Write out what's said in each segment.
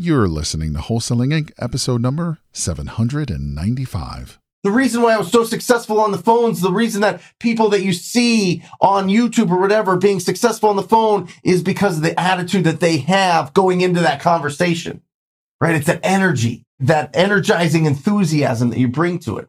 You're listening to Wholesaling Inc., episode number 795. The reason why I was so successful on the phones, the reason that people that you see on YouTube or whatever being successful on the phone is because of the attitude that they have going into that conversation, right? It's that energy, that energizing enthusiasm that you bring to it.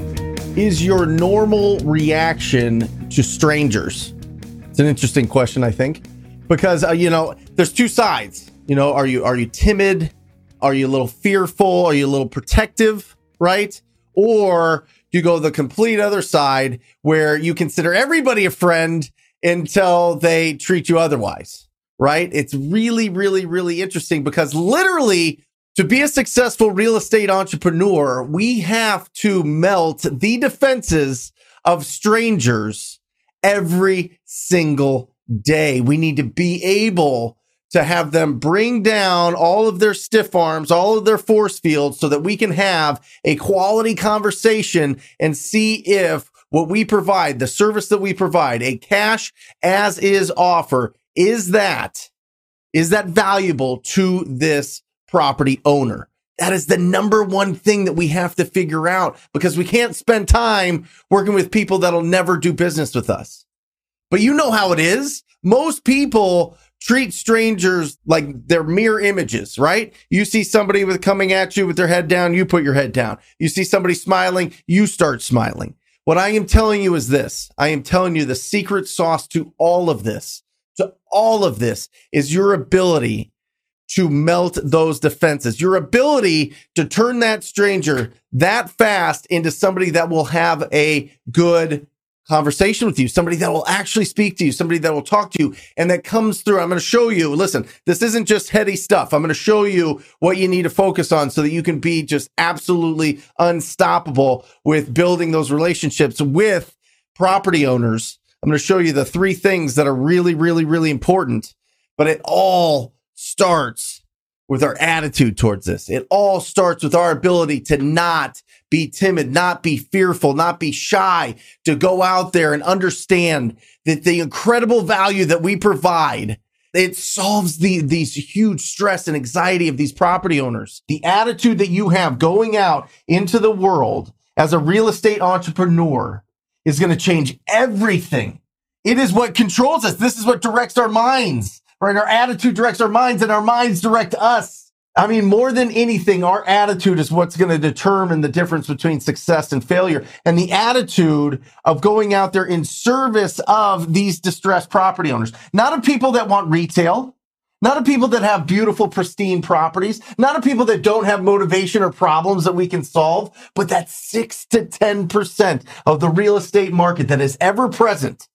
is your normal reaction to strangers? It's an interesting question, I think, because uh, you know there's two sides. You know, are you are you timid? Are you a little fearful? Are you a little protective? Right? Or you go the complete other side where you consider everybody a friend until they treat you otherwise? Right? It's really, really, really interesting because literally to be a successful real estate entrepreneur, we have to melt the defenses of strangers every single day. We need to be able to have them bring down all of their stiff arms, all of their force fields so that we can have a quality conversation and see if what we provide, the service that we provide, a cash as is offer, is that, is that valuable to this property owner. That is the number one thing that we have to figure out because we can't spend time working with people that'll never do business with us. But you know how it is. Most people treat strangers like they're mere images, right? You see somebody with coming at you with their head down, you put your head down. You see somebody smiling, you start smiling. What I am telling you is this. I am telling you the secret sauce to all of this, to all of this is your ability to melt those defenses. Your ability to turn that stranger that fast into somebody that will have a good conversation with you, somebody that will actually speak to you, somebody that will talk to you and that comes through. I'm going to show you, listen, this isn't just heady stuff. I'm going to show you what you need to focus on so that you can be just absolutely unstoppable with building those relationships with property owners. I'm going to show you the three things that are really, really, really important, but it all starts with our attitude towards this. It all starts with our ability to not be timid, not be fearful, not be shy, to go out there and understand that the incredible value that we provide it solves the, these huge stress and anxiety of these property owners. The attitude that you have going out into the world as a real estate entrepreneur is going to change everything. It is what controls us. This is what directs our minds right? Our attitude directs our minds and our minds direct us. I mean, more than anything, our attitude is what's going to determine the difference between success and failure. And the attitude of going out there in service of these distressed property owners, not of people that want retail, not of people that have beautiful, pristine properties, not of people that don't have motivation or problems that we can solve, but that six to 10% of the real estate market that is ever present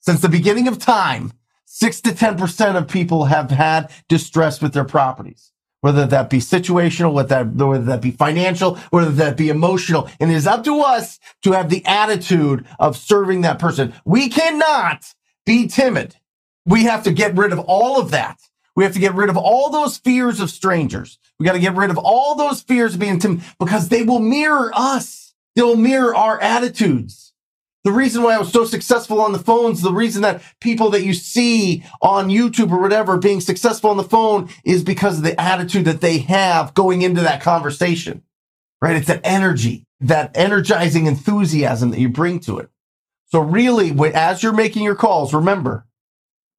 since the beginning of time Six to 10% of people have had distress with their properties, whether that be situational, whether that, whether that be financial, whether that be emotional. And it is up to us to have the attitude of serving that person. We cannot be timid. We have to get rid of all of that. We have to get rid of all those fears of strangers. We got to get rid of all those fears of being timid because they will mirror us. They'll mirror our attitudes. The reason why I was so successful on the phones, the reason that people that you see on YouTube or whatever being successful on the phone is because of the attitude that they have going into that conversation, right? It's that energy, that energizing enthusiasm that you bring to it. So really, as you're making your calls, remember,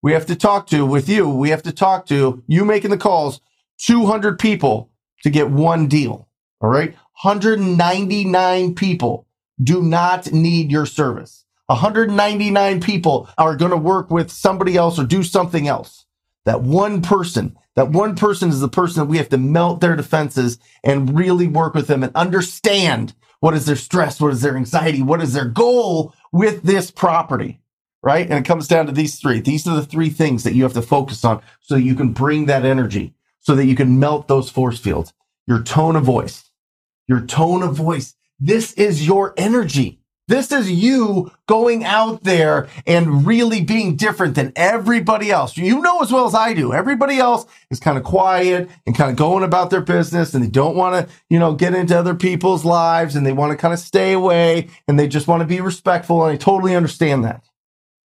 we have to talk to with you. We have to talk to you making the calls, 200 people to get one deal. All right. 199 people do not need your service. 199 people are going to work with somebody else or do something else. That one person, that one person is the person that we have to melt their defenses and really work with them and understand what is their stress, what is their anxiety, what is their goal with this property, right? And it comes down to these three. These are the three things that you have to focus on so you can bring that energy so that you can melt those force fields. Your tone of voice, your tone of voice. This is your energy. This is you going out there and really being different than everybody else. You know as well as I do. Everybody else is kind of quiet and kind of going about their business and they don't want to, you know, get into other people's lives and they want to kind of stay away and they just want to be respectful. And I totally understand that.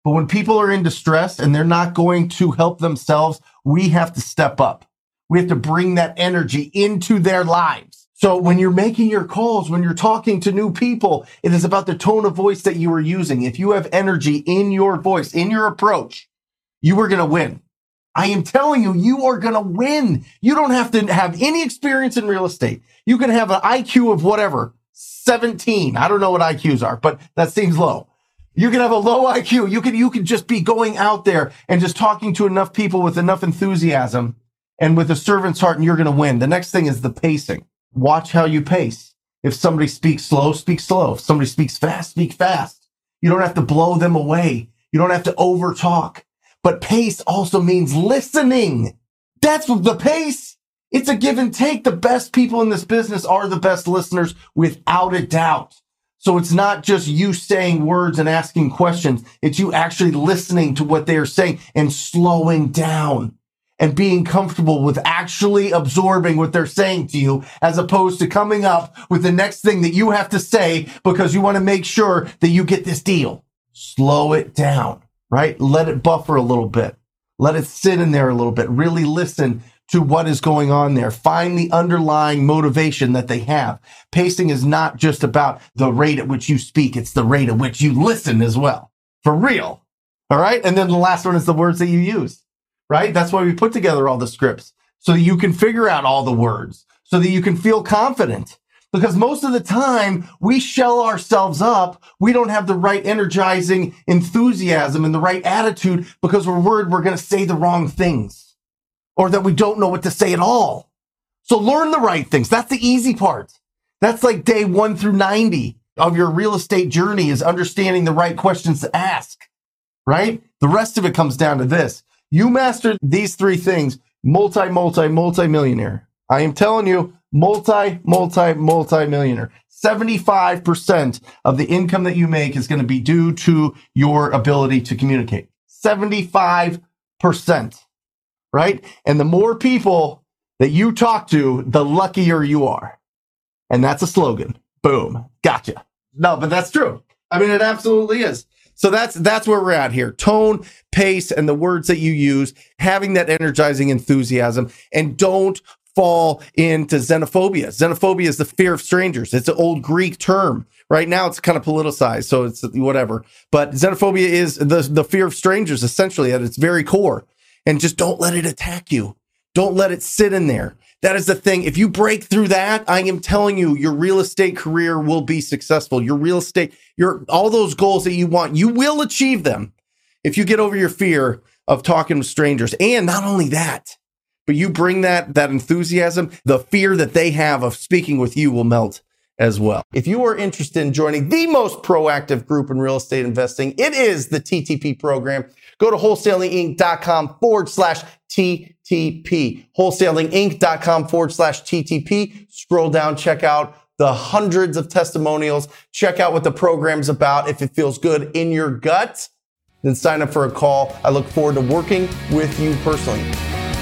But when people are in distress and they're not going to help themselves, we have to step up. We have to bring that energy into their lives. So when you're making your calls, when you're talking to new people, it is about the tone of voice that you are using. If you have energy in your voice, in your approach, you are going to win. I am telling you, you are going to win. You don't have to have any experience in real estate. You can have an IQ of whatever, 17. I don't know what IQs are, but that seems low. You can have a low IQ. You can, you can just be going out there and just talking to enough people with enough enthusiasm and with a servant's heart and you're going to win. The next thing is the pacing watch how you pace. If somebody speaks slow, speak slow. If somebody speaks fast, speak fast. You don't have to blow them away. You don't have to over talk. But pace also means listening. That's the pace. It's a give and take. The best people in this business are the best listeners without a doubt. So it's not just you saying words and asking questions. It's you actually listening to what they are saying and slowing down and being comfortable with actually absorbing what they're saying to you as opposed to coming up with the next thing that you have to say because you want to make sure that you get this deal. Slow it down, right? Let it buffer a little bit. Let it sit in there a little bit. Really listen to what is going on there. Find the underlying motivation that they have. Pacing is not just about the rate at which you speak. It's the rate at which you listen as well. For real. All right. And then the last one is the words that you use right? That's why we put together all the scripts so that you can figure out all the words, so that you can feel confident. Because most of the time we shell ourselves up. We don't have the right energizing enthusiasm and the right attitude because we're worried we're going to say the wrong things or that we don't know what to say at all. So learn the right things. That's the easy part. That's like day one through 90 of your real estate journey is understanding the right questions to ask, right? The rest of it comes down to this. You master these three things, multi, multi, multi millionaire. I am telling you, multi, multi, multi millionaire. 75% of the income that you make is going to be due to your ability to communicate. 75%, right? And the more people that you talk to, the luckier you are. And that's a slogan. Boom. Gotcha. No, but that's true. I mean, it absolutely is. So that's that's where we're at here. Tone, pace, and the words that you use, having that energizing enthusiasm, and don't fall into xenophobia. Xenophobia is the fear of strangers. It's an old Greek term. Right now it's kind of politicized, so it's whatever. But xenophobia is the, the fear of strangers essentially at its very core. And just don't let it attack you. Don't let it sit in there. That is the thing. If you break through that, I am telling you, your real estate career will be successful. Your real estate, your all those goals that you want, you will achieve them if you get over your fear of talking with strangers. And not only that, but you bring that that enthusiasm, the fear that they have of speaking with you will melt as well. If you are interested in joining the most proactive group in real estate investing, it is the TTP program. Go to wholesalinginc.com forward slash TTP. Wholesalinginc.com forward slash TTP. Scroll down, check out the hundreds of testimonials. Check out what the program's about. If it feels good in your gut, then sign up for a call. I look forward to working with you personally.